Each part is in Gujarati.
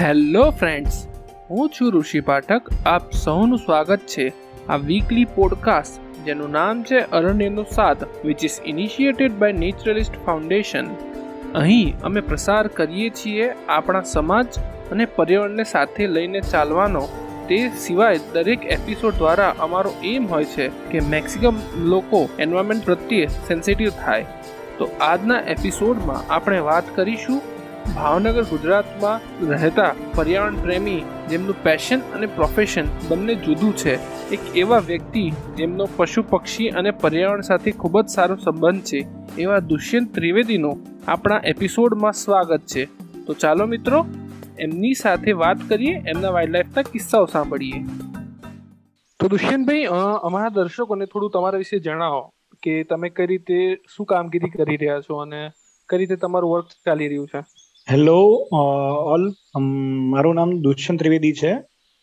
હેલો ફ્રેન્ડ્સ, હું છું ઋષિ પાઠક. આપ સૌનું સ્વાગત છે આ વીકલી પોડકાસ્ટ જેનું નામ છે અરણ્યનો સાથ which is initiated by naturalist foundation અહીં અમે પ્રસાર કરીએ છીએ આપણા સમાજ અને પર્યાવરણને સાથે લઈને ચાલવાનો. તે સિવાય દરેક એપિસોડ દ્વારા અમારો એમ હોય છે કે મેક્સિમમ લોકો એન્વાયરમેન્ટ પ્રત્યે સેન્સિટિવ થાય. તો આજના એપિસોડમાં આપણે વાત કરીશું ભાવનગર ગુજરાતમાં રહેતા પર્યાવરણ પ્રેમી, જેમનું પેશન અને પ્રોફેશન બંને જુદું છે. એક એવા વ્યક્તિ, જેમનો પશુ પક્ષી અને પર્યાવરણ સાથે ખૂબ જ સારો સંબંધ છે. એવા દુષ્યંત ત્રિવેદીનો આપણા એપિસોડમાં સ્વાગત છે. તો ચાલો મિત્રો, એમની સાથે વાત કરીએ, એમના વાઇલ્ડલાઇફના કિસ્સાઓ સાંભળીએ. તો દુષ્યંતભાઈ અમારા દર્શકોને થોડું તમારા વિશે જણાવો કે તમે કઈ રીતે શું કામગીરી કરી રહ્યા છો અને કઈ રીતે તમારું વર્ક ચાલી રહ્યું છે? હેલો ઓલ મારું નામ દુષ્યંત ત્રિવેદી છે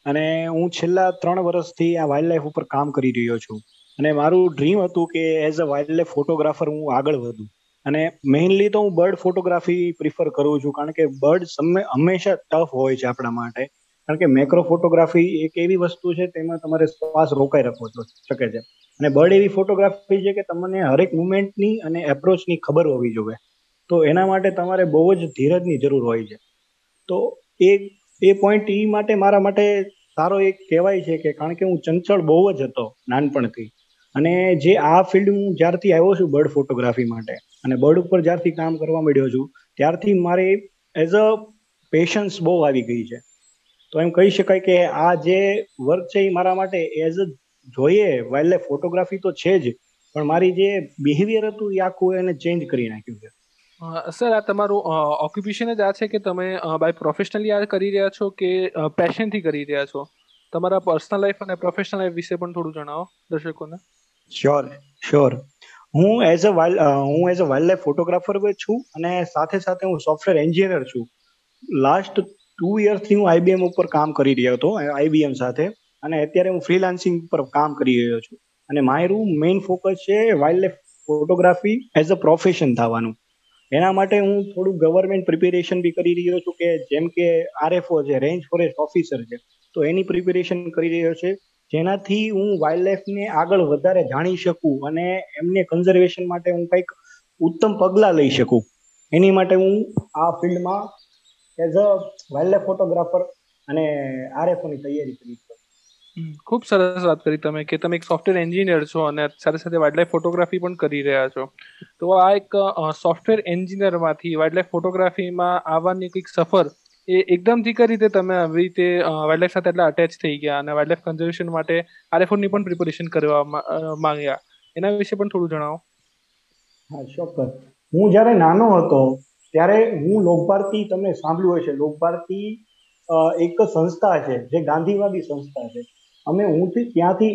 અને હું છેલ્લા ત્રણ વર્ષથી આ વાઇલ્ડ લાઈફ ઉપર કામ કરી રહ્યો છું. અને મારું ડ્રીમ હતું કે as a wildlife photographer હું આગળ વધું. અને મેઇનલી તો હું બર્ડ ફોટોગ્રાફી પ્રિફર કરું છું, કારણ કે બર્ડ હંમેશા ટફ હોય છે આપણા માટે. કારણ કે મેક્રો ફોટોગ્રાફી એક એવી વસ્તુ છે, તેમાં તમારે શ્વાસ રોકાઈ રાખવો શકે છે. અને બર્ડ એવી ફોટોગ્રાફી છે કે તમને હરેક મુમેન્ટની અને એપ્રોચની ખબર હોવી જોઈએ. તો એના માટે તમારે બહુ જ ધીરજની જરૂર હોય છે. તો એ એ પોઈન્ટ એ માટે મારા માટે સારો એક કહેવાય છે કે કારણ કે હું ચંચળ બહુ જ હતો નાનપણથી. અને જે આ ફિલ્ડ હું જ્યારથી આવ્યો છું બર્ડ ફોટોગ્રાફી માટે અને બર્ડ ઉપર જ્યારથી કામ કરવા માંડ્યો છું, ત્યારથી મારે એઝ અ પેશન્સ બહુ આવી ગઈ છે. તો એમ કહી શકાય કે આ જે વર્ક છે એ મારા માટે એઝ અ જોઈએ વાઇલ્ડ લાઈફ ફોટોગ્રાફી તો છે જ, પણ મારી જે બિહેવિયર હતું એ આખું એને ચેન્જ કરી નાખ્યું છે. સર, આ તમારું ઓક્યુપેશન જ આ છે કે તમે બાય પ્રોફેશનલી આ કરી રહ્યા છો કે પેશનથી કરી રહ્યા છો? તમારા પર્સનલ લાઈફ અને પ્રોફેશનલ લાઈફ વિશે પણ થોડું જણાવો, દર્શકોને. શ્યોર શ્યોર હું એઝ અ વાઇલ્ડ હું as a wildlife photographer છું અને સાથે સાથે હું સોફ્ટવેર એન્જિનિયર છું. લાસ્ટ ટુ યર્સથી હું આઈબીએમ ઉપર કામ કરી રહ્યો હતો આઈબીએમ સાથે. અને અત્યારે હું ફ્રીલાન્સિંગ પર કામ કરી રહ્યો છું. અને મારું મેઇન ફોકસ છે wildlife photography as a profession થવાનું. એના માટે હું થોડું ગવર્મેન્ટ પ્રિપેરેશન બી કરી રહ્યો છું કે જેમ કે આરએફઓ છે રેન્જ ફોરેસ્ટ ઓફિસર છે, તો એની પ્રિપેરેશન કરી રહ્યો છે. જેનાથી હું વાઇલ્ડ લાઈફને આગળ વધારે જાણી શકું અને એમને કન્ઝર્વેશન માટે હું કંઈક ઉત્તમ પગલાં લઈ શકું. એની માટે હું આ ફિલ્ડમાં as a wildlife photographer અને આરએફઓની તૈયારી કરી ખૂબ સરસ વાત કરી તમે કે તમે એક સોફ્ટવેર એન્જિનિયર છો અને સાથે સાથે વાઇલ્ડલાઇફ ફોટોગ્રાફી પણ કરી રહ્યા છો. તો આ એક સોફ્ટવેર એન્જિનિયરમાંથી વાઇલ્ડલાઇફ ફોટોગ્રાફીમાં આવવાની કંઈક સફર એ એકદમથી કઈ રીતે તમે આવી રીતે વાઇલ્ડલાઇફ સાથે એટલા અટેચ થઈ ગયા અને વાઇલ્ડલાઇફ કન્ઝર્વેશન માટે આરએફઓની પણ પ્રિપેરેશન કરવા માંગ્યા. એના વિશે પણ થોડું જણાવો. હા, ચોક્કસ. હું જ્યારે નાનો હતો, ત્યારે હું લોકભારતી તમને સાંભળ્યું હશે. લોકભારતી એક સંસ્થા છે, જે ગાંધીવાદી સંસ્થા છે. અમે હું ત્યાંથી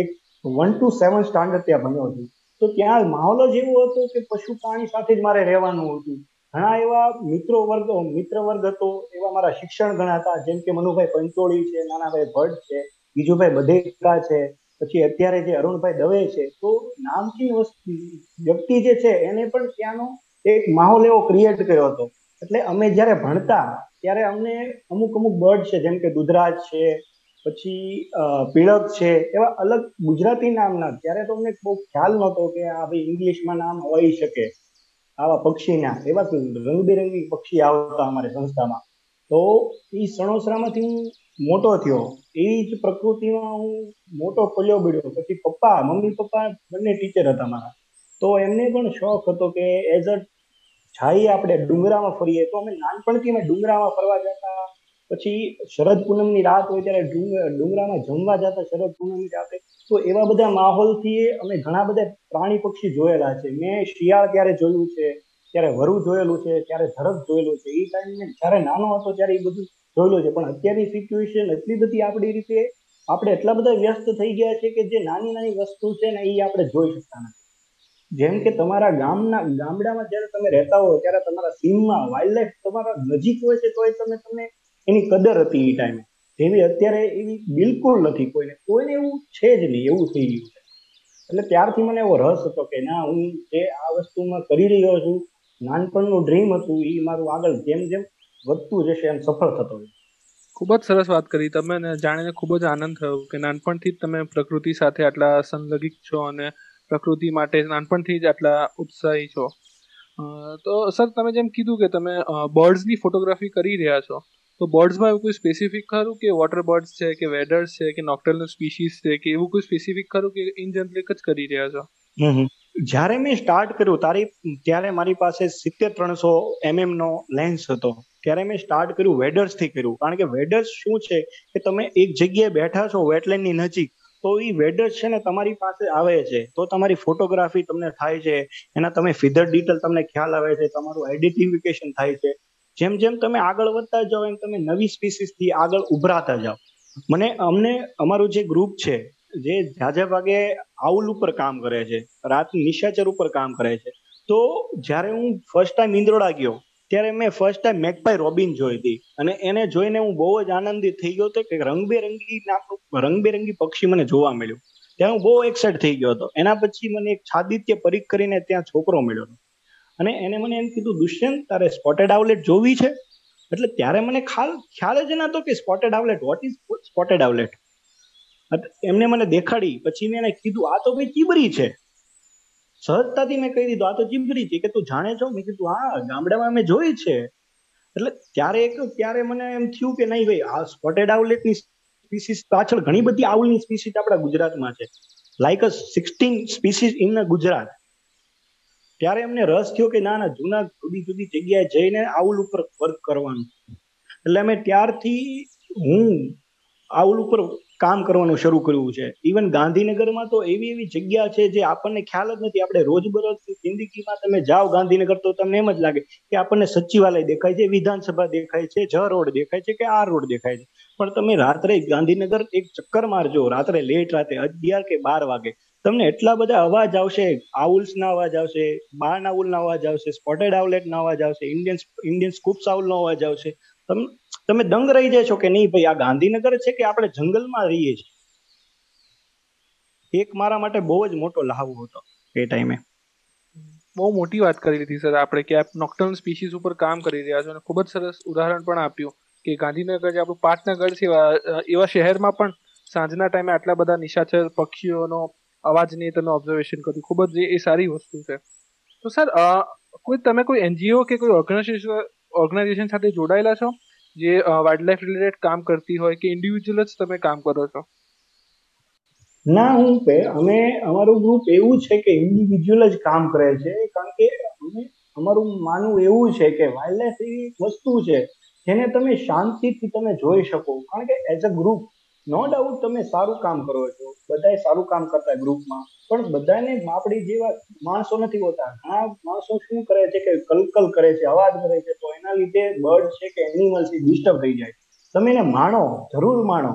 એક વન ટુ સેવન સ્ટાન્ડર્ડ ત્યાં ભણ્યો છું તો ત્યાં માહોલ જ એવો હતો કે પશુ પ્રાણી સાથે જ મારે રહેવાનું હતું. ઘણા એવા મિત્રો વર્ગ, મિત્ર વર્ગ હતો, એવા મારા શિક્ષણ ઘણા હતા. જેમ કે મનુભાઈ પંચોળી છે, નાનાભાઈ ભટ્ટ છે, બીજુભાઈ બધેકા છે, પછી અત્યારે જે અરુણભાઈ દવે છે. તો નામચીન વ્યક્તિ જે છે, એને પણ ત્યાંનો એક માહોલ એવો ક્રિએટ કર્યો હતો. એટલે અમે જ્યારે ભણતા, ત્યારે અમને અમુક અમુક બર્ડ છે, જેમ કે દુધરાજ છે પછી પીળક છે, એવા અલગ ગુજરાતી નામના, ત્યારે તો અમને બહુ ખ્યાલ નહોતો કે આ ભાઈ ઇંગ્લિશમાં નામ હોઈ શકે, આવા પક્ષીના, એવા રંગબેરંગી પક્ષી આવતા અમારે સંસ્થામાં. તો એ સણોસરામાંથી હું મોટો થયો. એ જ પ્રકૃતિમાં હું મોટો પલ્યો બળ્યો પછી પપ્પા, મમ્મી, પપ્પા બંને ટીચર હતા મારા. તો એમને પણ શોખ હતો કે એઝ અ છાઈ આપણે ડુંગરામાં ફરીએ. તો અમે નાનપણથી અમે ડુંગરામાં ફરવા જતા પછી શરદ પૂનમની રાત હોય ત્યારે ડુંગરામાં જમવા જતા શરદ પૂનમની રાતે, તો એવા બધા માહોલથી અમે ઘણા બધા પ્રાણી પક્ષી જોયેલા છે. મેં શિયાળ ત્યારે જોયું છે ત્યારે વરુ જોયેલું છે ત્યારે ઝરખ જોયેલું છે, એ ટાઈમે જ્યારે નાનો હતો ત્યારે એ બધું જોયેલું છે. પણ અત્યારની સિચ્યુએશન એટલી બધી આપણી રીતે, આપણે એટલા બધા વ્યસ્ત થઈ ગયા છે કે જે નાની નાની વસ્તુ છે ને એ આપણે જોઈ શકતા નથી. જેમ કે તમારા ગામના, ગામડામાં જ્યારે તમે રહેતા હો, ત્યારે તમારા સીમમાં વાઇલ્ડ લાઈફ તમારા નજીક હોય છે તો તમે તમને એની કદર હતી એ. ટાઈમે જેવી અત્યારે એવી બિલકુલ નથી કોઈને. કોઈને એવું છે જ નહીં, એવું થઈ ગયું છે. એટલે ત્યારથી મને એવો રસ હતો કે ના, હું જે આ વસ્તુમાં કરી રહ્યો છું, નાનપણનું ડ્રીમ હતું એ મારું આગળ જેમ જેમ વધતું જશે એમ સફળ થતો ખૂબ જ સરસ વાત કરી તમે અને જાણીને ખૂબ જ આનંદ થયો કે નાનપણથી જ તમે પ્રકૃતિ સાથે આટલા સંલગ્નિત છો અને પ્રકૃતિ માટે નાનપણથી જ આટલા ઉત્સાહી છો. તો સર, તમે જેમ કીધું કે તમે બર્ડ્સની ફોટોગ્રાફી કરી રહ્યા છો. તો બર્ડ્સમાં એવું કોઈ સ્પેસિફિક ખરું કે વોટર બર્ડ્સ છે કે વેડર્સ છે કે નોક્ટર્નલ સ્પીસીસ છે કે એવું કોઈ સ્પેસિફિક ખરું કે ઇન જનરલ જ કરી રહ્યા છો? જ્યારે મેં સ્ટાર્ટ કર્યું, તારી, ત્યારે મારી પાસે સિત્તેર ત્રણસો એમએમ નો લેન્સ હતો. ત્યારે મેં સ્ટાર્ટ કર્યું વેડર્સથી કર્યું. કારણ કે વેડર્સ શું છે કે તમે એક જગ્યાએ બેઠા છો વેટલેન્ડની નજીક, તો એ વેડર્સ છે ને તમારી પાસે આવે છે. તો તમારી ફોટોગ્રાફી તમને થાય છે. એના તમે ફિધર ડિટેલ તમને ખ્યાલ આવે છે. તમારું આઈડેન્ટિફિકેશન થાય છે. જેમ જેમ તમે આગળ વધતા જાઓ, એમ તમે નવી સ્પીસીસથી આગળ ઉભરાતા જાઓ. મને અમને, અમારું જે ગ્રુપ છે, જે ઝાઝા ભાગે આઉલ ઉપર કામ કરે છે, રાત નિશાચર ઉપર કામ કરે છે, તો જ્યારે હું ફર્સ્ટ ટાઈમ ઇન્દ્રોડા ગયો, ત્યારે મેં ફર્સ્ટ ટાઈમ મેકપાઈ રોબિન જોઈ હતી. અને એને જોઈને હું બહુ જ આનંદિત થઈ ગયો હતો કે રંગબેરંગી નામનું રંગબેરંગી પક્ષી મને જોવા મળ્યું. ત્યાં હું બહુ એક્સાઇટ થઈ ગયો હતો. એના પછી મને એક છાદિત્ય પરીખ કરીને ત્યાં છોકરો મળ્યો અને એને મને એમ કીધું, દુષ્યંત, તારે સ્પોટેડ આવલેટ જોવી છે? એટલે ત્યારે મને ખ્યાલ ખ્યાલ જ નતો કે spotted owlet what is spotted owlet એમને મને દેખાડી, પછી મેં એને કીધું, આ તો ભાઈ ચીબરી છે. સહજતાથી મેં કહી દીધું, આ તો ચીબરી છે. કે, તું જાણે છો? મેં કીધું, હા, ગામડામાં મેં જોઈ છે. એટલે ત્યારે એક, ત્યારે મને એમ થયું કે નહીં ભાઈ, આ સ્પોટેડ આવલેટની સ્પીસીસ પાછળ ઘણી બધી આઉલની સ્પીસીસ આપણા ગુજરાતમાં છે. Like a sixteen species in Gujarat ત્યારે એમને રસ થયો કે ના ના, જૂના જુદી જુદી જગ્યાએ જઈને આઉલ ઉપર વર્ક કરવાનું. એટલે અમે ત્યારથી હું આઉલ ઉપર કામ કરવાનું શરૂ કર્યું છે. ઇવન ગાંધીનગરમાં તો એવી એવી જગ્યા છે જે આપણને ખ્યાલ જ નથી. આપણે રોજબરોજ જિંદગીમાં તમે જાઓ ગાંધીનગર તો તમને એમ જ લાગે કે આપણને સચિવાલય દેખાય છે, વિધાનસભા દેખાય છે, જ રોડ દેખાય છે કે આ રોડ દેખાય છે. પણ તમે રાત્રે ગાંધીનગર એક ચક્કર મારજો. રાત્રે લેટ રાતે અગિયાર કે બાર વાગે તમને એટલા બધા અવાજ આવશે આઉલ્સ ના અવાજ આવશે બાર્ન આઉલ ના અવાજ આવશે સ્પોટેડ આઉલેટ ના અવાજ આવશે ઇન્ડિયન ઇન્ડિયન સ્કૂપ્સ આઉલ નો અવાજ આવશે. તમે તમે દંગ રહી જશો કે નહીં? ભાઈ, આ ગાંધીનગર છે કે આપણે જંગલમાં રહીએ છીએ? એક મારા માટે બહુ જ મોટો લહાવો હતો એ ટાઈમે બહુ મોટી વાત કરી લીધી, સર. આપણે કે આપ નોક્ટર્ન સ્પીસીસ ઉપર કામ કરી રહ્યા છો અને ખૂબ જ સરસ ઉદાહરણ પણ આપ્યું કે ગાંધીનગર જે આપણું પાટનગર છે એવા શહેરમાં પણ સાંજના ટાઈમે આટલા બધા નિશાચર પક્ષીઓનો અવાજની તમે ઓબ્ઝર્વેશન કર્યું ખૂબ જ એ સારી વસ્તુ છે. તો સર કોઈ તમે કોઈ એનજીઓ કે કોઈ ઓર્ગેનાઇઝેશન ઓર્ગેનાઇઝેશન સાથે જોડાયેલા છો? જે વાઇલ્ડ લાઈફ રિલેટેડ કામ કરતી હોય કે ઇન્ડિવિજ્યુઅલ જ તમે કામ કરો છો? ના, હું અમે, અમારું ગ્રુપ એવું છે કે ઇન્ડિવિજ્યુઅલ જ કામ કરે છે, કારણ કે અમે, અમારું માનવું એવું છે કે વાઇલ્ડ લાઈફ એવી વસ્તુ છે જેને તમે શાંતિથી તમે જોઈ શકો. કારણ કે as a group no doubt તમે સારું કામ કરો છો બધા સારું કામ કરતા ગ્રુપમાં પણ બધાને આપણી જેવા માણસો નથી હોતા. ઘણા માણસો શું કરે છે કે કલકલ કરે છે, અવાજ કરે છે, તો એના લીધે બર્ડ છે કે એનિમલ છે ડિસ્ટર્બ થઈ જાય. તમે એને માણો, જરૂર માણો,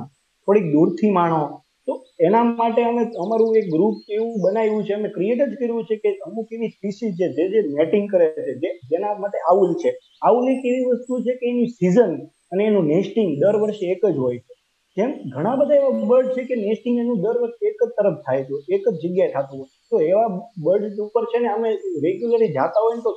થોડીક દૂરથી માણો. તો એના માટે અમે અમારું એક ગ્રુપ એવું બનાવ્યું છે, અમે ક્રિએટ જ કર્યું છે કે અમુક એવી સ્પીસીસ છે જે જે મેટિંગ કરે છે, જે જેના માટે આઉલ છે. આઉલ એક એવી વસ્તુ છે કે એની સિઝન અને એનું નેસ્ટિંગ દર વર્ષે એક જ હોય છે. જેમ ઘણા બધા એવા બર્ડ છે કે નેસ્ટિંગ એનું દર વખતે એક જ તરફ થાય છે, એક જ જગ્યાએ થતું હોય. તો એવા બર્ડ ઉપર છે ને અમે રેગ્યુલરલી જાતા હોય ને તો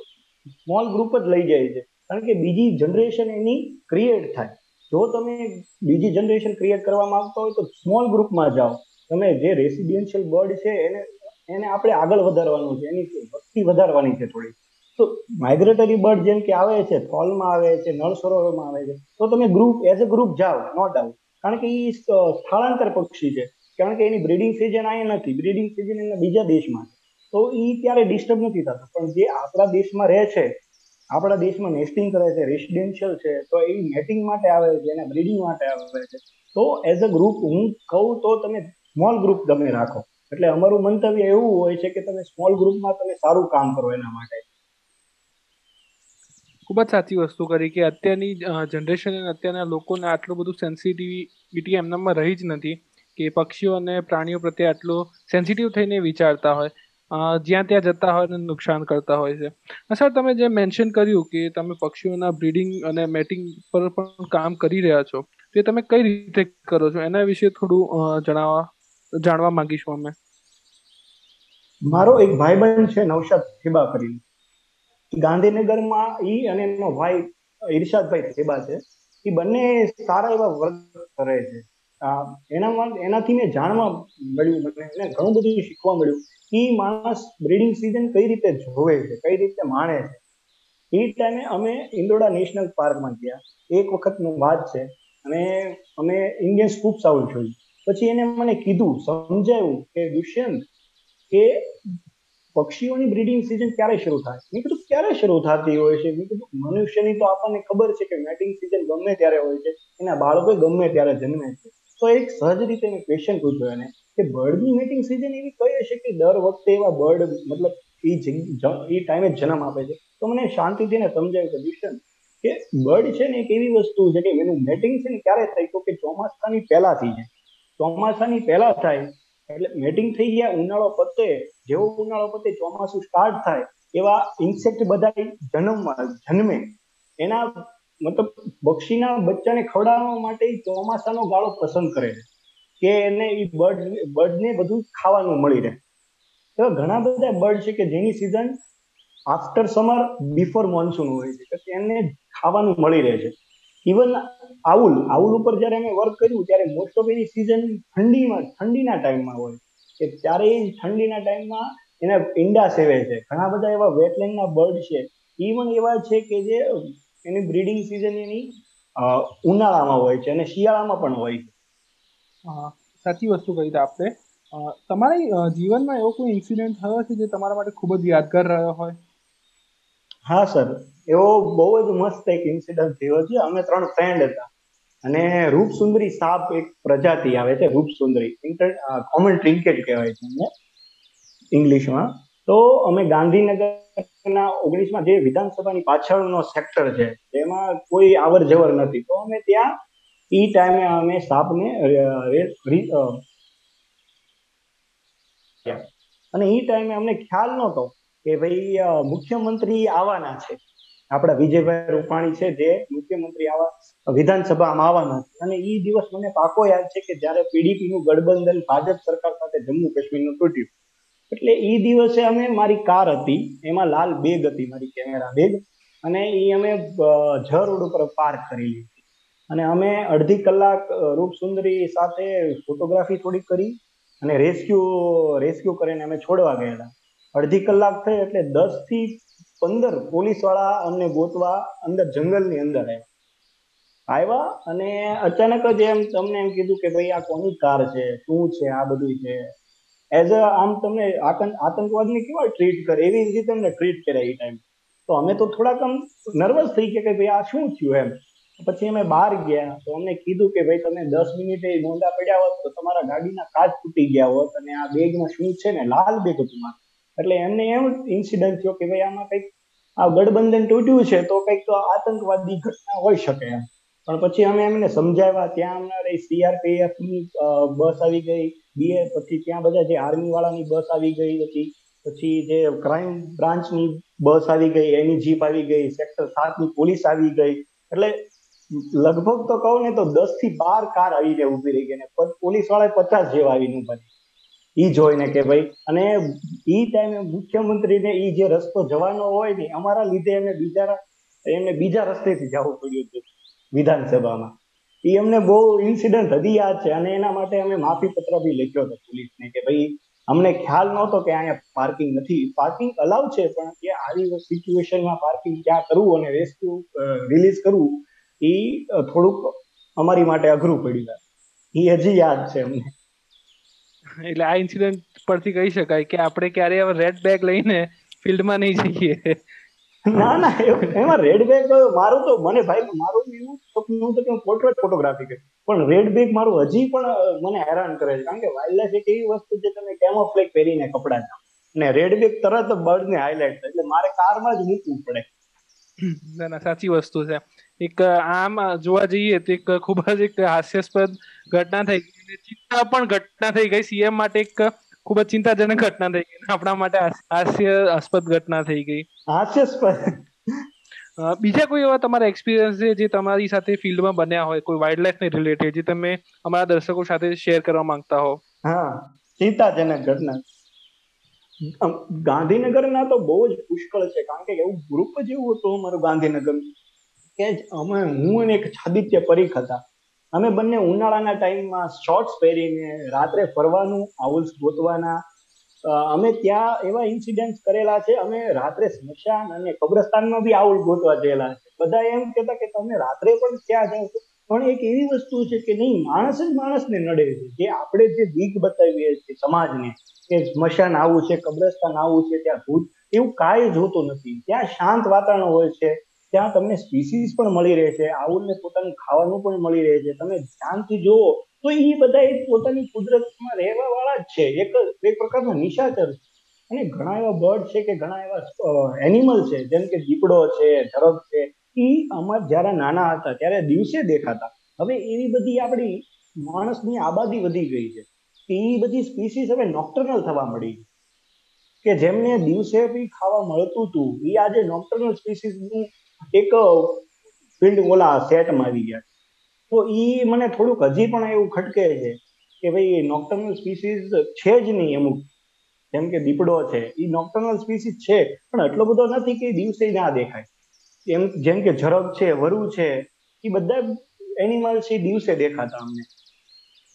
સ્મોલ ગ્રુપ જ લઈ જાય છે. કારણ કે બીજી જનરેશન એની ક્રિએટ થાય. જો તમે બીજી જનરેશન ક્રિએટ કરવા માંગતા હોય તો સ્મોલ ગ્રુપમાં જાઓ. તમે જે રેસિડેન્શિયલ બર્ડ છે એને એને આપણે આગળ વધારવાનું છે, એની વસ્તી વધારવાની છે થોડી. તો માઇગ્રેટરી બર્ડ જેમ કે આવે છે, ફોલમાં આવે છે, નળ સરોવરમાં આવે છે. તો તમે ગ્રુપ એઝ અ ગ્રુપ જાઓ, નો ડાઉટ કારણ કે એ સ્થળાંતર પક્ષી છે. કારણ કે એની બ્રિડિંગ સિઝન અહીંયા નથી. બ્રિડિંગ સિઝન એના બીજા દેશમાં તો એ ત્યારે ડિસ્ટર્બ નથી થતા. પણ જે આપણા દેશમાં રહે છે, આપણા દેશમાં નેસ્ટિંગ કરે છે રેસિડેન્શિયલ છે, તો એ નેટિંગ માટે આવે છે, એના બ્રિડિંગ માટે આવે છે. તો એઝ અ ગ્રુપ હું કહું તો તમે સ્મોલ ગ્રુપ તમે રાખો. એટલે અમારું મંતવ્ય એવું હોય છે કે તમે સ્મોલ ગ્રુપમાં તમે સારું કામ કરો એના માટે. ખૂબ જ સાચી વસ્તુ કરી કે અત્યારની જનરેશન અને અત્યારના લોકોને આટલું બધું સેન્સિટિવિટી એમનામાં રહી જ નથી કે પક્ષીઓ અને પ્રાણીઓ પ્રત્યે આટલું સેન્સિટિવ થઈને વિચારતા હોય જ્યાં ત્યાં જતા હોય અને નુકસાન કરતા હોય છે. સર તમે જે મેન્શન કર્યું કે તમે પક્ષીઓના બ્રીડિંગ અને મેટિંગ પર પણ કામ કરી રહ્યા છો, તે તમે કઈ રીતે કરો છો? એના વિશે થોડું જણાવવા, જાણવા માંગીશું અમે. મારો એક ભાઈબંધ છે નવશાદ થેબા કરીને ગાંધીનગરમાં ઈ અને એનો ભાઈ ઈર્ષાદભાઈ થેબા છે એ બંને સારા એવા વર્ક કરે છે. એનામાં એનાથી મેં જાણવા મળ્યું મને એને ઘણું બધું શીખવા મળ્યું. એ માણસ બ્રીડિંગ સિઝન કઈ રીતે જોવે છે, કઈ રીતે માણે છે. એ ટાઈમે અમે ઇન્દોડા નેશનલ પાર્કમાં ગયા. એક વખતનું વાત છે, અને અમે ઇન્ડિયન સ્કૂપ સાઉલ જોયું પછી એને મને કીધું, સમજાયું કે દુષ્યંત, કે પક્ષીઓની બ્રીડિંગ સિઝન ક્યારે શરૂ થાય? મેં કીધું, ક્યારે શરૂ થતી હોય છે? મેં કીધું, મનુષ્યની તો આપણને ખબર છે કે મેટિંગ સિઝન ગમે ત્યારે હોય છે, એના બાળકો ગમે ત્યારે જન્મે છે. તો એક સહજ રીતે મેં ક્વેશ્ચન પૂછ્યો એને કે બર્ડની મેટિંગ સિઝન એવી કઈ હશે કે દર વખતે એવા બર્ડ મતલબ એ એ ટાઈમે જન્મ આપે છે? તો મને શાંતિથી એને સમજાવ્યું કે દુષ્યંત કે બર્ડ છે ને એક એવી વસ્તુ છે કે એનું મેટિંગ છે ને ક્યારે થાય તો કે ચોમાસાની પહેલા થઈ જાય ચોમાસાની પહેલા થાય એટલે મેટિંગ થઈ ગયા, ઉનાળો પતે, જેવો ઉનાળો પતે, ચોમાસું સ્ટાર્ટ થાય, એવા ઇન્સેક્ટ બધા જન્મમાં જન્મે. એના મતલબ પક્ષીના બચ્ચાને ખવડાવવા માટે ચોમાસાનો ગાળો પસંદ કરે છે. કે એને એ બર્ડ બર્ડને બધું ખાવાનું મળી રહે. એવા ઘણા બધા બર્ડ છે કે જેની season after summer before monsoon હોય છે. કે એને ખાવાનું મળી રહે છે. ઇવન આઉલ આઉલ ઉપર જ્યારે અમે વર્ક કર્યું, ત્યારે મોસ્ટ ઓફ એની સિઝન ઠંડીમાં, ઠંડીના ટાઈમમાં હોય. કે ત્યારે એ ઠંડીના ટાઈમમાં એના ઈંડા સેવે છે. ઘણા બધા એવા વેટલેન્ડના બર્ડ છે. ઇવન એવા છે કે જે એની બ્રીડિંગ સિઝન એની ઉનાળામાં હોય છે અને શિયાળામાં પણ હોય છે. સાચી વસ્તુ કહી આપણે તમારા જીવનમાં એવો કોઈ ઇન્સિડન્ટ થયો છે જે તમારા માટે ખૂબ જ યાદગાર રહ્યો હોય? હા, સર. એવો બહુ જ મસ્ત એક ઇન્સિડન્ટ થયો છે. અમે ત્રણ ફ્રેન્ડ હતા. અને રૂપસુંદરી સાપ એક પ્રજાતિ આવે છે, રૂપસુંદરી. કોમન ટ્રિન્કેટ કહેવાય છે એમને ઇંગ્લિશમાં તો અમે ગાંધીનગરના ઓગણીસમાં જે વિધાનસભાની પાછળનો સેક્ટર છે, તેમાં કોઈ આવર જવર નથી. તો અમે ત્યાં એ ટાઈમે અમે સાપને અને એ ટાઈમે અમને ખ્યાલ નહોતો. કે ભાઈ મુખ્યમંત્રી આવવાના છે. આપણા વિજયભાઈ રૂપાણી છે જે મુખ્યમંત્રી આવા વિધાનસભામાં આવવાના છે. અને એ દિવસ મને પાકો યાદ છે કે જ્યારે પીડીપી નું ગઠબંધન ભાજપ સરકાર સાથે જમ્મુ કાશ્મીરનું તૂટ્યું. એટલે એ દિવસે અમે, મારી કાર હતી, એમાં લાલ બેગ હતી મારી કેમેરા બેગ, અને એ અમે જ રોડ ઉપર પાર્ક કરી લીધી. અને અમે અડધી કલાક રૂપસુંદરી સાથે ફોટોગ્રાફી થોડી કરી, અને રેસ્ક્યુ રેસ્ક્યુ કરીને અમે છોડવા ગયેલા. અડધી કલાક થઈ એટલે દસથી પંદર પોલીસવાળા અમને ગોતવા અંદર જંગલની અંદર આવ્યા આવ્યા અને અચાનક જ એમ તમને એમ કીધું કે ભાઈ આ કોની કાર છે? શું છે? આ બધું છે. એઝ અ આમ તમને આતંકવાદને કેવા ટ્રીટ કરે? એવી રીતે તમને ટ્રીટ કર્યા એ ટાઈમ તો અમે તો થોડાક આમ નર્વસ થઈ ગયા કે ભાઈ આ શું થયું એમ? પછી અમે બહાર ગયા. તો અમને કીધું કે ભાઈ તમે દસ મિનિટે નોંધા પડ્યા હોત તો તમારા ગાડીના કાચ તૂટી ગયા હોત અને આ બેગમાં શું છે ને? લાલ બેગ હતું મારું એટલે એમને એમ ઇન્સિડન્ટ થયો કે ભાઈ આમાં કંઈક આ ગઠબંધન તૂટ્યું છે તો કંઈક તો આતંકવાદી ઘટના હોઈ શકે એમ. પણ પછી અમે એમને સમજાવ્યા, ત્યાં અમારે સીઆરપીએફની બસ આવી ગઈ. બીએ પછી ત્યાં બધા જે આર્મી વાળાની બસ આવી ગઈ હતી. પછી જે ક્રાઇમ બ્રાન્ચની બસ આવી ગઈ, એની જીપ આવી ગઈ સેક્ટર સાતની પોલીસ આવી ગઈ. એટલે લગભગ તો કહું ને તો દસથી બાર કાર આવીને ઊભી રહી ગઈ ને. પોલીસવાળા પચાસ જેવા આવીને ઊભા ઈ જોઈને કે ભાઈ, અને એ ટાઈમે મુખ્યમંત્રીને એ જે રસ્તો જવાનો હોય ને, અમારા લીધે એમને બીજા એમને બીજા રસ્તેથી જવું પડ્યું હતું વિધાનસભામાં. એ અમને બહુ ઇન્સિડન્ટ હજી યાદ છે, અને એના માટે અમે માફી પત્ર બી લખ્યો હતો પોલીસને કે ભાઈ, અમને ખ્યાલ નહોતો કે અહીંયા પાર્કિંગ નથી. પાર્કિંગ અલાઉ છે, પણ કે આવી સિચ્યુએશનમાં પાર્કિંગ ક્યાં કરવું અને રેસ્ક્યુ રિલીઝ કરવું એ થોડુંક અમારી માટે અઘરું પડ્યું એ હજી યાદ છે અમને. એટલે આ ઇન્સિડન્ટ પરથી કહી શકાય કે આપણે ક્યારે રેડ બેગ લઈને ફિલ્ડમાં નહીં જઈએ. ના ના એમાં રેડ બેગ મારું તો મને ભાઈ મારું એવું સપનું હતું કે હું પોર્ટ્રેટ ફોટોગ્રાફી કરી પણ રેડ બેગ મારું હજી પણ મને હેરાન કરે છે. કારણ કે વાઇલ્ડ લાઈફ એક એવી વસ્તુ છે તમે કેમોફ્લેગ પહેરીને કપડા ને રેડ બેગ તરત બર્ડને હાઇલાઇટ એટલે મારે કારમાં જ મૂકવું પડે. ના ના સાચી વસ્તુ છે. એક આમ જોવા જઈએ તો એક ખૂબ જ એક હાસ્યાસ્પદ ઘટના થઈ. ચિંતા પણ ઘટના થઈ ગઈ. સીએમ માટે એક ખૂબ જ ચિંતાજનક ઘટના થઈ ગઈ. આપણા માટે હાસ્યાસ્પદ ઘટના થઈ ગઈ. હાસ્યાસ્પદ? બીજા કોઈ એવા તમારા એક્સપિરિયન્સ છે જે તમારી સાથે ફિલ્ડમાં બન્યા હોય? કોઈ વાઇલ્ડ લાઈફ ને રિલેટેડ જે તમે અમારા દર્શકો સાથે શેર કરવા માંગતા હો? હા ચિંતાજનક ઘટના. ગાંધીનગરના તો બહુ જ પુષ્કળ છે. કારણ કે એવું ગ્રુપ જેવું હતું અમારું ગાંધીનગર કે અમે હું અને એક છાદિત્ય પરીખ હતા. અમે બંને ઉનાળાના ટાઈમમાં શોર્ટ્સ પહેરીને રાત્રે ફરવાનું આઉલ્સ ગોતવાના. અમે ત્યાં એવા ઇન્સિડન્ટ કરેલા છે, અમે રાત્રે સ્મશાન અને કબ્રસ્તાનમાં બી આઉલ ગોતવા ગયેલા છે. બધા એમ કહેતા કે તમે રાત્રે પણ ક્યાં જાઓ છો. પણ એક એવી વસ્તુ છે કે નહીં, માણસ જ માણસને નડે છે. જે આપણે જે બીક બતાવીએ છીએ સમાજને, કે સ્મશાન આવું છે, કબ્રસ્તાન આવું છે, ત્યાં ભૂત, એવું કાંઈ હોતું નથી. ત્યાં શાંત વાતાવરણ હોય છે. ત્યાં તમને સ્પીસીસ પણ મળી રહે છે આવુલને પોતાનું ખાવાનું પણ મળી રહે છે તમે ધ્યાનથી જુઓ તો એ બધા એક પોતાની કુદરતમાં રહેવા વાળા જ છે. એક એક પ્રકારનો નિશાચર છે. અને ઘણા એવા બર્ડ છે કે ઘણા એવા એનિમલ છે. જેમ કે દીપડો છે, ધરબ છે. એ અમાર જ્યારે નાના હતા ત્યારે દિવસે દેખાતા. હવે એવી બધી આપણી માણસની આબાદી વધી ગઈ છે. એ બધી સ્પીસીસ હવે નોક્ટર્નલ થવા મળી કે જેમને દિવસે બી ખાવા મળતું હતું એ આજે નોક્ટર્નલ સ્પીસીસનું એક ફિલ્ડ ઓલા સેટમાં આવી ગયા. તો એ મને થોડુંક હજી પણ એવું ખટકે છે કે ભાઈ નોક્ટર્નલ સ્પીસીસ છે જ નહીં અમુક. જેમ કે દીપડો છે એ નોક્ટર્નલ સ્પીસીસ છે, પણ એટલો બધો નથી કે દિવસે ના દેખાય. એમ, જેમ કે ઝરબ છે, વરુ છે એ બધા એનિમલ્સ એ દિવસે દેખાતા અમને.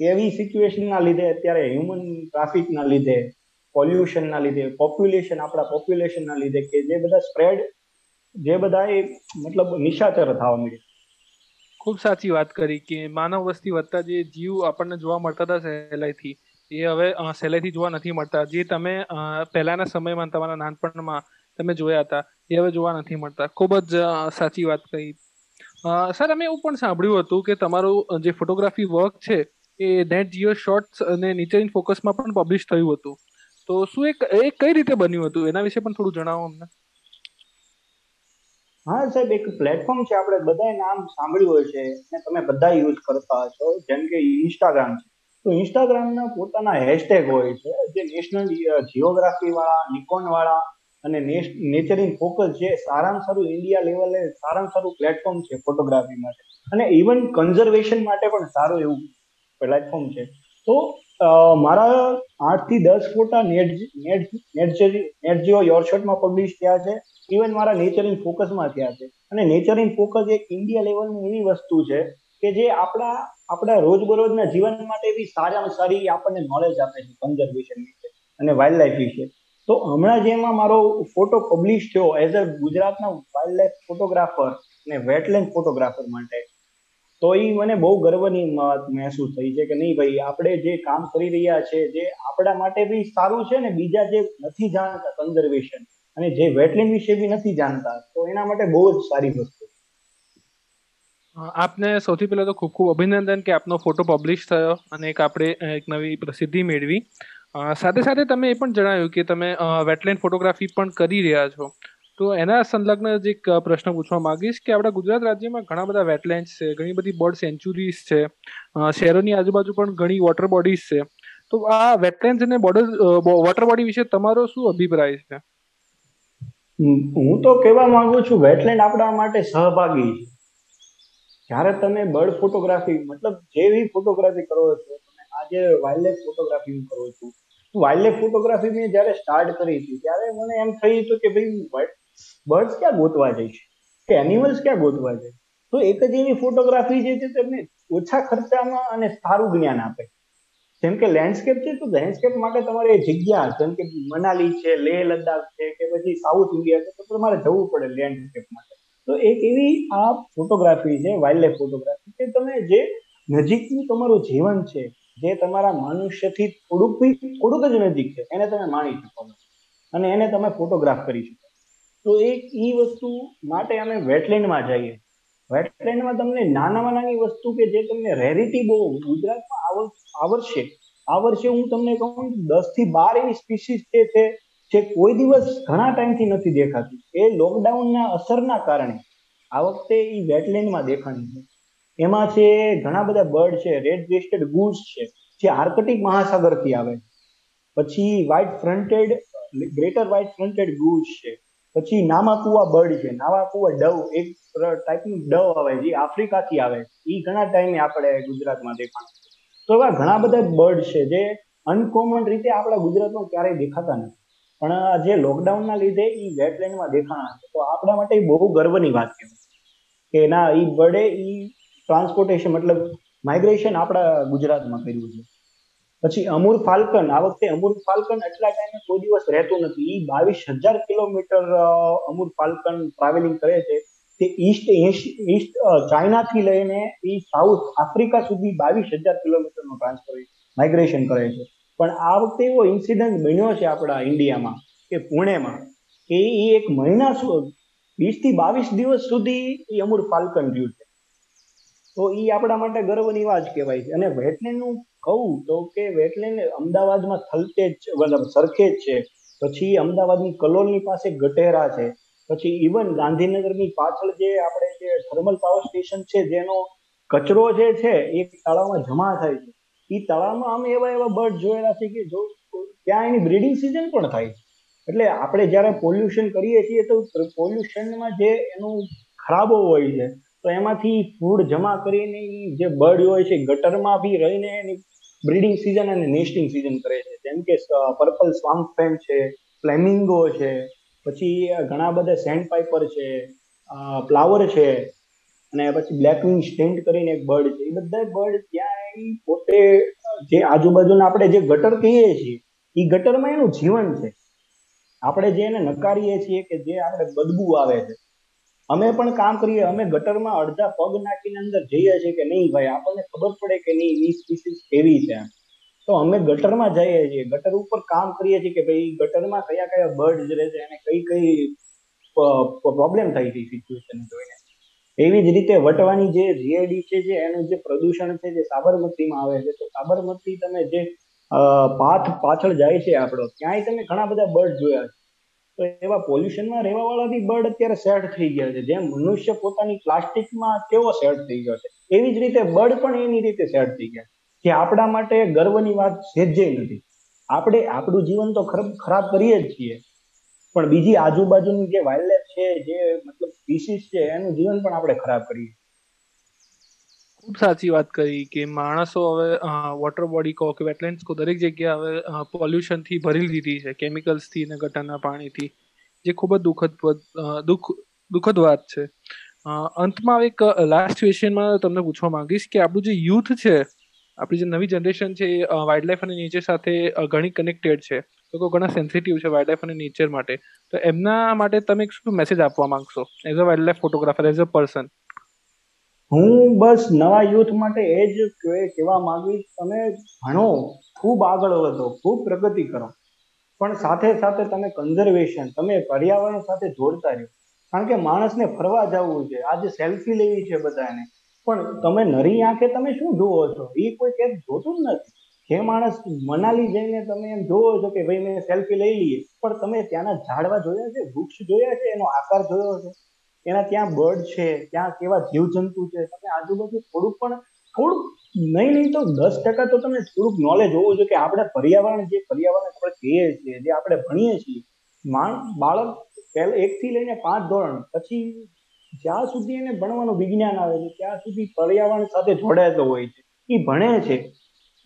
એવી સિચ્યુએશનના લીધે અત્યારે હ્યુમન ટ્રાફિકના લીધે પોલ્યુશનના લીધે પોપ્યુલેશન આપણા પોપ્યુલેશનના લીધે કે જે બધા સ્પ્રેડ જે બધા એ મતલબ નિશાચર થવા મળ્યા ખૂબ સાચી વાત કરી કે માનવ વસ્તી વધતા જે જીવ આપણને જોવા મળતા હતા સહેલાઈથી, એ હવે સહેલાઈથી જોવા નથી મળતા. જે તમે પહેલાના સમયમાં તમારા નાનપણમાં તમે જોયા હતા, એ હવે જોવા નથી મળતા. ખૂબ જ સાચી વાત કહી. સર, અમે એવું પણ સાંભળ્યું હતું કે તમારું જે ફોટોગ્રાફી વર્ક છે, એ નેટ જીઓ શોર્ટ્સ અને નીચે ઇન ફોકસમાં પણ પબ્લિશ થયું હતું. તો શું એક એ કઈ રીતે બન્યું હતું? એના વિશે પણ થોડું જણાવો અમને. હા સાહેબ, એક પ્લેટફોર્મ છે, આપણે બધાએ નામ સાંભળ્યું હોય છે અને તમે બધા યુઝ કરતા હશો, જેમ કે ઇન્સ્ટાગ્રામ છે. તો ઇન્સ્ટાગ્રામના પોતાના હેશટેગ હોય છે, જે નેશનલ જીઓગ્રાફી વાળા નિકોન વાળા અને નેચર ઇન ફોકસ જે સારામાં સારું ઇન્ડિયા લેવલે સારામાં સારું પ્લેટફોર્મ છે ફોટોગ્રાફી માટે. અને ઇવન કન્ઝર્વેશન માટે પણ સારું એવું પ્લેટફોર્મ છે. તો મારા આઠથી દસ ફોટા નેટ નેટ નેટ જીઓ યોરશોટમાં પબ્લિશ થયા છે. ઇવન મારા નેચર ઇન ફોકસમાં થયા છે. અને નેચર ઇન ફોકસ એક ઇન્ડિયા લેવલની એવી વસ્તુ છે કે જે આપણા આપણા રોજબરોજના જીવન માટે બી સારામાં સારી આપણને નોલેજ આપે છે કન્ઝર્વેશન વિશે અને વાઇલ્ડ લાઈફ વિશે. તો હમણાં જેમાં મારો ફોટો પબ્લિશ થયો એઝ અ ગુજરાતના વાઇલ્ડ લાઈફ ફોટોગ્રાફર અને વેટલેન્ડ ફોટોગ્રાફર માટે. તો એ મને બહુ ગર્વની મહેસૂસ થઈ છે કે નહીં ભાઈ, આપણે જે કામ કરી રહ્યા છે, જે આપણા માટે બી સારું છે ને બીજા જે નથી જાણતા કન્ઝર્વેશન અને જે વેટલેન્ડ વિશે બી નથી જાણતા, તો એના માટે બહુ જ સારી વસ્તુ. આપને સૌથી પહેલા તો ખૂબ ખૂબ અભિનંદન કે આપનો ફોટો પબ્લિશ થયો અને એક આપણે એક નવી પ્રસિદ્ધિ મેળવી. સાથે સાથે તમે એ પણ જણાવ્યું કે તમે વેટલેન્ડ ફોટોગ્રાફી પણ કરી રહ્યા છો. તો એના સંલગ્ન જ એક પ્રશ્ન પૂછવા માંગીશ કે આપણા ગુજરાત રાજ્યમાં ઘણા બધા વેટલેન્ડ્સ છે, ઘણી બધી બર્ડ સેન્ચુરીઝ છે શહેરોની આજુબાજુ પણ ઘણી વોટર બોડીઝ છે. તો આ વેટલેન્ડ્સ અને બોર્ડર વોટર બોડી વિશે તમારો શું અભિપ્રાય છે? હું તો કહેવા માંગુ છું, વેટલેન્ડ આપણા માટે સહભાગી છે. જ્યારે તમે બર્ડ ફોટોગ્રાફી, મતલબ જેવી ફોટોગ્રાફી કરો છો, તમે આજે વાઇલ્ડ લાઈફ ફોટોગ્રાફી કરો છું વાઇલ્ડ લાઈફ ફોટોગ્રાફી મેં જ્યારે સ્ટાર્ટ કરી હતી, ત્યારે મને એમ થયું હતું કે ભાઈ બર્ડ્સ ક્યાં ગોતવા જઈશ કે એનિમલ્સ ક્યાં ગોતવા જાય? તો એક જ એની ફોટોગ્રાફી છે તેમને ઓછા ખર્ચામાં અને સારું જ્ઞાન આપે. જેમ કે લેન્ડસ્કેપ છે, તો લેન્ડસ્કેપ માટે તમારે જગ્યા, જેમ કે મનાલી છે, લેહ લદ્દાખ છે, કે પછી સાઉથ ઇન્ડિયા છે, તો તમારે જવું પડે લેન્ડસ્કેપ માટે. તો એક એવી આ ફોટોગ્રાફી છે વાઇલ્ડ લાઈફ ફોટોગ્રાફી કે તમે જે નજીકનું તમારું જીવન છે, જે તમારા મનુષ્યથી થોડુંક બી, થોડુંક જ નજીક છે, એને તમે માણી શકો અને એને તમે ફોટોગ્રાફ કરી શકો તો એક એ વસ્તુ માટે અમે વેટલેન્ડમાં જઈએ. વેટલેન્ડમાં તમને નાનામાં નાની વસ્તુ કે જે તમને રેરિટી બહુ ગુજરાતમાં આવડશે. આ વર્ષે હું તમને કહું દસથી બાર એવી સ્પીસીસ જે છે, જે કોઈ દિવસ ઘણા ટાઈમથી નથી દેખાતી. એ લોકડાઉનના અસરના કારણે આ વખતે એ વેટલેન્ડમાં દેખાણી છે. એમાં છે, ઘણા બધા બર્ડ છે, રેડ બ્રેસ્ટેડ ગુડ્સ છે, જે આર્કટિક મહાસાગરથી આવે પછી white fronted greater white fronted goods છે. પછી નામાકુવા બર્ડ છે. નામાકુવા ડવ, એક ટાઈપનું ડવ આવે જે આફ્રિકાથી આવે એ ઘણા ટાઈમે આપણે ગુજરાતમાં દેખાણ તો એવા ઘણા બધા બર્ડ છે જે અનકોમન રીતે આપણા ગુજરાતમાં ક્યારેય દેખાતા નથી. પણ જે લોકડાઉનના લીધે એ વેટલેન્ડમાં દેખાણા છે. તો આપણા માટે બહુ ગર્વની વાત કહેવાય કે ના એ બર્ડે એ ટ્રાન્સપોર્ટેશન મતલબ માઇગ્રેશન આપણા ગુજરાતમાં કર્યું છે. પછી અમૂર ફાલ્કન, આ વખતે અમૂર ફાલ્કન એટલા ટાઈમે કોઈ દિવસ રહેતું નથી. એ બાવીસ હજાર કિલોમીટર અમૂર ફાલ્કન ટ્રાવેલિંગ કરે છે. તે ઈસ્ટ ઈસ્ટ ચાઇનાથી લઈને એ સાઉથ આફ્રિકા સુધી બાવીસ હજાર કિલોમીટરનું ટ્રાન્સફર માઇગ્રેશન કરે છે. પણ આ વખતે એવો ઇન્સિડન્ટ બન્યો છે આપણા ઇન્ડિયામાં કે પુણેમાં કે એ એક મહિના વીસથી બાવીસ દિવસ સુધી એ અમૂર ફાલ્કન રહ્યું છે. તો એ આપણા માટે ગર્વની વાત કહેવાય અને વેટલેન્ડનું કહું તો કે વેટલેન્ડ અમદાવાદમાં થલતેજ મતલબ સરખેજ છે. પછી અમદાવાદની કલોલની પાસે ગટેરા છે. પછી ઇવન ગાંધીનગરની પાછળ જે આપણે જે થર્મલ પાવર સ્ટેશન છે, જેનો કચરો જે છે, એ તળાવમાં જમા થાય છે. એ તળાવમાં અમે એવા એવા બર્ડ જોયેલા છે કે જો ત્યાં એની બ્રીડિંગ સિઝન પણ થાય છે. એટલે આપણે જ્યારે પોલ્યુશન કરીએ છીએ તો પોલ્યુશનમાં જે એનું ખરાબો હોય છે તો એમાંથી ફૂડ જમા કરીને જે બર્ડ હોય છે ગટરમાં બી રહીને એની બ્રીડિંગ સિઝન અને નેસ્ટિંગ સિઝન કરે છે. જેમ કે પર્પલ સ્વામ્પ ફેમ છે, ફ્લેમિંગો છે, પછી ઘણા બધા સેન્ડ પાઇપર છે ફ્લાવર છે, અને પછી બ્લેકવિંગ સ્ટેન્ડ કરીને એક બર્ડ છે. એ બધા બર્ડ ત્યાં પોતે, જે આજુબાજુના આપણે જે ગટર કહીએ છીએ એ ગટરમાં એનું જીવન છે. આપણે જે એને નકારીએ છીએ કે જે આપણે બદબુ આવે છે. અમે પણ કામ કરીએ, અમે ગટરમાં અડધા પગ નાખીને અંદર જઈએ છીએ કે નહીં ભાઈ? આપણને ખબર પડે કે નહીં વી સ્પીસીસ કેવી છે તો અમે ગટરમાં જઈએ છીએ, ગટર ઉપર કામ કરીએ છીએ કે ભાઈ ગટરમાં કયા કયા બર્ડ રહે છે અને કઈ કઈ પ્રોબ્લેમ થઈ છે સિચ્યુએશન જોઈને. એવી જ રીતે વટવાની જે જીએડી છે જે, એનું જે પ્રદૂષણ છે જે સાબરમતીમાં આવે છે, તો સાબરમતી તમે જે પાથ પાછળ જાય છે આપણો, ત્યાંય તમે ઘણા બધા બર્ડ જોયા છે. તો એવા પોલ્યુશનમાં રહેવા વાળા બી બર્ડ અત્યારે સેટ થઈ ગયા છે. જેમ મનુષ્ય પોતાની પ્લાસ્ટિકમાં કેવો સેટ થઈ ગયો છે? એવી જ રીતે બર્ડ પણ એની રીતે સેટ થઈ ગયા જે આપણા માટે ગર્વની વાત સેજે નથી. આપણે આપણું જીવન તો ખરાબ કરીએ જ છીએ. પણ બીજી આજુબાજુની જે વાઇલ્ડ છે, જે મતલબ સ્પીસીસ છે, એનું જીવન પણ આપણે ખરાબ કરીએ ખૂબ સાચી વાત કરી કે માણસો હવે વોટર બોડી કહો કે વેટલેન્ડ્સ કહો દરેક જગ્યાએ હવે પોલ્યુશનથી ભરી લીધી છે કેમિકલ્સથી અને ગટરના પાણીથી, જે ખૂબ જ દુઃખદ દુઃખ, દુઃખદ વાત છે. અંતમાં એક લાસ્ટ ક્વેશ્ચનમાં તમને પૂછવા માંગીશ કે આપણું જે યુથ છે, આપણી જે નવી જનરેશન છે એ વાઇલ્ડ લાઈફ અને નેચર સાથે ઘણી કનેક્ટેડ છે. લોકો ઘણા સેન્સિટિવ છે વાઇલ્ડ લાઈફ અને નેચર માટે. તો એમના માટે તમે શું મેસેજ આપવા માંગશો? As a wildlife photographer as a person હું બસ નવા યુથ માટે એ જ કહેવા માંગીશ તમે ભણો, ખૂબ આગળ વધો, ખૂબ પ્રગતિ કરો. પણ સાથે સાથે તમે કન્ઝર્વેશન તમે પર્યાવરણ સાથે જોડતા રહ્યો. કારણ કે માણસને ફરવા જવું છે, આજે સેલ્ફી લેવી છે બધાને. પણ તમે નરી આંખે તમે શું જોવો છો? એ કોઈ ક્યાંક જોતું જ નથી. જે માણસ મનાલી જઈને તમે એમ જોવો છો કે ભાઈ મેં સેલ્ફી લઈ લઈએ, પણ તમે ત્યાંના ઝાડવા જોયા છે, વૃક્ષ જોયા છે, એનો આકાર જોયો છે. એના ત્યાં બર્ડ છે, ત્યાં કેવા જીવજંતુ છે, તમે આજુબાજુ થોડુંક પણ, થોડુંક નહીં નહીં તો દસ ટકા તો તમને થોડુંક નોલેજ હોવું જોઈએ કે આપણે પર્યાવરણ જે પર્યાવરણ આપણે કહીએ છીએ, જે આપણે ભણીએ છીએ બાળક પહેલા એકથી લઈને પાંચ ધોરણ પછી જ્યાં સુધી એને ભણવાનું વિજ્ઞાન આવે છે, ત્યાં સુધી પર્યાવરણ સાથે જોડાયેલો હોય છે, એ ભણે છે,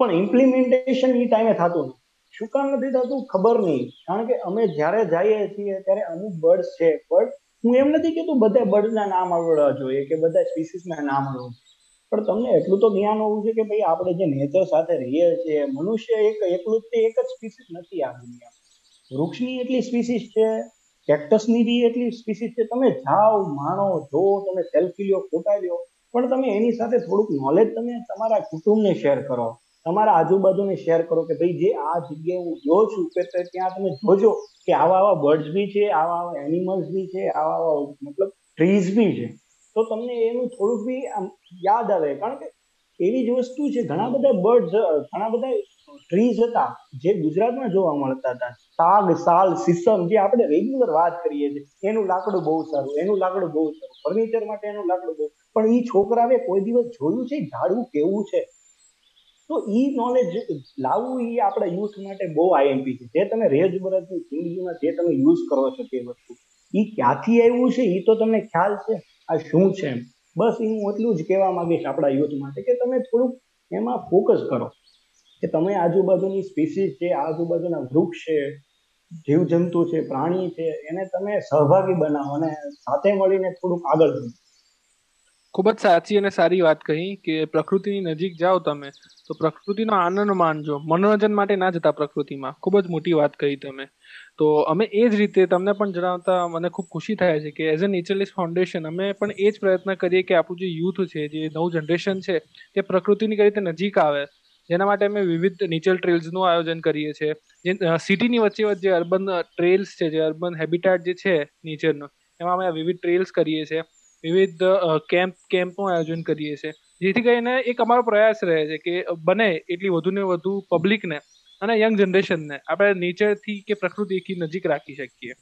પણ ઇમ્પ્લિમેન્ટેશન એ ટાઈમે થતું નથી. શું કામ નથી થતું? ખબર નહીં. કારણ કે અમે જ્યારે જઈએ છીએ ત્યારે અમુક બર્ડ્સ છે બર્ડ હું એમ નથી કહેતું બધા બર્ડના નામ આવડવા જોઈએ કે બધા સ્પીસીસના નામ આવડવા પણ તમને એટલું તો જ્ઞાન હોવું છે કે ભાઈ આપણે જે નેચર સાથે રહીએ છીએ, મનુષ્ય એક, એકલું તે એક જ સ્પીસીસ નથી આ દુનિયામાં. વૃક્ષની એટલી સ્પીસીસ છે, કેક્ટસની બી એટલી સ્પીસીસ છે. તમે જાઓ, માણો, જો, તમે સેલ્ફી લ્યો ફોટા લ્યો. પણ તમે એની સાથે થોડુંક નોલેજ તમે તમારા કુટુંબને શેર કરો. તમારા આજુબાજુને શેર કરો કે ભાઈ જે આ જગ્યાએ હું જો છું કે ત્યાં તમે જોજો કે આવા આવા બર્ડ્સ બી છે, આવા આવા એનિમલ્સ બી છે, આવા આવા મતલબ ટ્રીઝ બી છે. તો તમને એનું થોડુંક બી યાદ આવે. કારણ કે એવી જ વસ્તુ છે, ઘણા બધા બર્ડ્સ ઘણા બધા ટ્રીઝ હતા જે ગુજરાતમાં જોવા મળતા હતા. સાગ, સાલ સીસમ જે આપણે રેગ્યુલર વાત કરીએ છીએ, એનું લાકડું બહુ સારું, એનું લાકડું બહુ સારું ફર્નિચર માટે એનું લાકડું બહુ પણ એ છોકરાએ કોઈ દિવસ જોયું છે? ઝાડવું કેવું છે? તો એ નોલેજ લાવવું એ આપણા યુથ માટે બહુ આઈએમપી છે. જે તમે રોજબરોજની જિંદગીમાં, જે તમે યુઝ કરો છો તે વસ્તુ એ ક્યાંથી આવ્યું છે? એ તો તમને ખ્યાલ છે. આ શું છે એમ? બસ હું એટલું જ કહેવા માંગીશ આપણા યુથ માટે કે તમે થોડુંક એમાં ફોકસ કરો. કે તમે આજુબાજુની સ્પીસીસ છે, આજુબાજુના વૃક્ષ છે, જીવજંતુ છે, પ્રાણી છે, એને તમે સહભાગી બનાવો અને સાથે મળીને થોડુંક આગળ વધો. ખૂબ જ સાચી અને સારી વાત કહી કે પ્રકૃતિની નજીક જાઓ તમે, તો પ્રકૃતિનો આનંદ માનજો. મનોરંજન માટે ના જતા પ્રકૃતિમાં. ખૂબ જ મોટી વાત કહી તમે. તો અમે એ જ રીતે તમને પણ જણાવતા મને ખૂબ ખુશી થાય છે કે એઝ અ નેચરલિસ્ટ ફાઉન્ડેશન અમે પણ એ જ પ્રયત્ન કરીએ કે આપણું જે યુથ છે, જે નવું જનરેશન છે, તે પ્રકૃતિની કઈ રીતે નજીક આવે. જેના માટે અમે વિવિધ નેચર ટ્રેલ્સનું આયોજન કરીએ છીએ. જે સિટીની વચ્ચે વચ્ચે અર્બન ટ્રેલ્સ છે, જે અર્બન હેબિટેટ જે છે નેચરનો એમાં અમે વિવિધ ટ્રેલ્સ કરીએ છીએ. વિવિધ કેમ્પ કેમ્પનું આયોજન કરીએ છીએ. જેથી કરીને એક અમારો પ્રયાસ રહે છે કે બને એટલી વધુ ને વધુ પબ્લિકને અને યંગ જનરેશનને આપણે નેચરથી કે પ્રકૃતિથી નજીક રાખી શકીએ.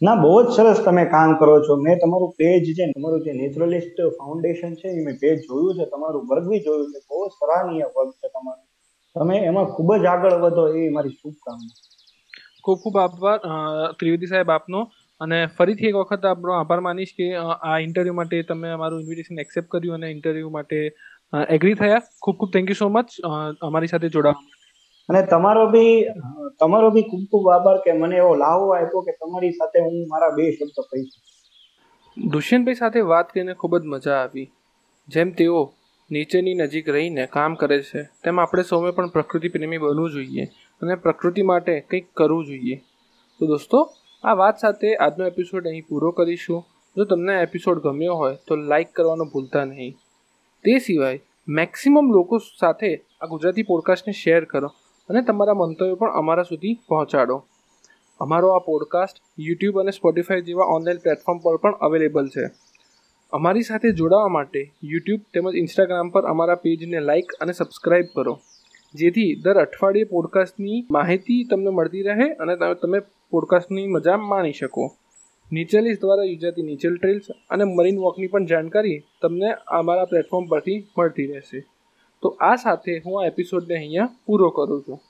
ના બહુ જ સરસ તમે કામ કરો છો. મેં તમારું પેજ છે તમારું જે નેચરલિસ્ટ ફાઉન્ડેશન છે એ મેં પેજ જોયું છે. તમારું વર્ગ બી જોયું છે. બહુ સરાહનીય વર્ગ છે તમારું. તમે એમાં ખૂબ જ આગળ વધો એ મારી શુભકામના. ખૂબ ખૂબ આભાર. ત્રિવેદી સાહેબ આપનો. અને ફરીથી એક વખત આપણો આભાર માનીશ કે આ ઇન્ટરવ્યૂ માટે તમે અમારું ઇન્વિટેશન એક્સેપ્ટ કર્યું અને ઇન્ટરવ્યૂ માટે એગ્રી થયા. ખૂબ ખૂબ થેન્ક યુ સો મચ અમારી સાથે જોડાવા અને તમારો બી તમારો બી ખૂબ ખૂબ આભાર કે મને એવો લાવો આપ્યો કે તમારી સાથે હું મારા બે શબ્દ કહી શકું. દુષ્યંતભાઈ સાથે વાત કરીને ખૂબ જ મજા આવી. જેમ તેઓ નીચેની નજીક રહીને કામ કરે છે તેમ આપણે સૌએ પણ પ્રકૃતિ પ્રેમી બનવું જોઈએ અને પ્રકૃતિ માટે કંઈક કરવું જોઈએ. તો દોસ્તો આ વાત સાથે આજનો એપિસોડ અહીં પૂરો કરીશું. જો તમને એપિસોડ ગમ્યો હોય, તો લાઇક કરવાનું ભૂલતા નહીં. તે સિવાય મેક્સિમમ લોકો સાથે આ ગુજરાતી પોડકાસ્ટને શેર કરો અને તમારા મંતવ્યો પણ અમારા સુધી પહોંચાડો. અમારો આ પોડકાસ્ટ યુટ્યુબ અને સ્પોટિફાઈ જેવા ઓનલાઈન પ્લેટફોર્મ પર પણ અવેલેબલ છે. અમારી સાથે જોડાવા માટે યુટ્યુબ તેમજ ઇન્સ્ટાગ્રામ પર અમારા પેજને લાઇક અને સબસ્ક્રાઇબ કરો. જેથી દર અઠવાડિયે પોડકાસ્ટની માહિતી તમને મળતી રહે અને તમે પોડકાસ્ટની મજા માણી શકો. નીચેલીસ દ્વારા યોજાતી નીચેલ ટ્રેલ્સ અને મરીન વોકની પણ જાણકારી તમને અમારા પ્લેટફોર્મ પરથી મળતી રહેશે. તો આ સાથે હું આ એપિસોડને અહીંયા પૂરો કરું છું.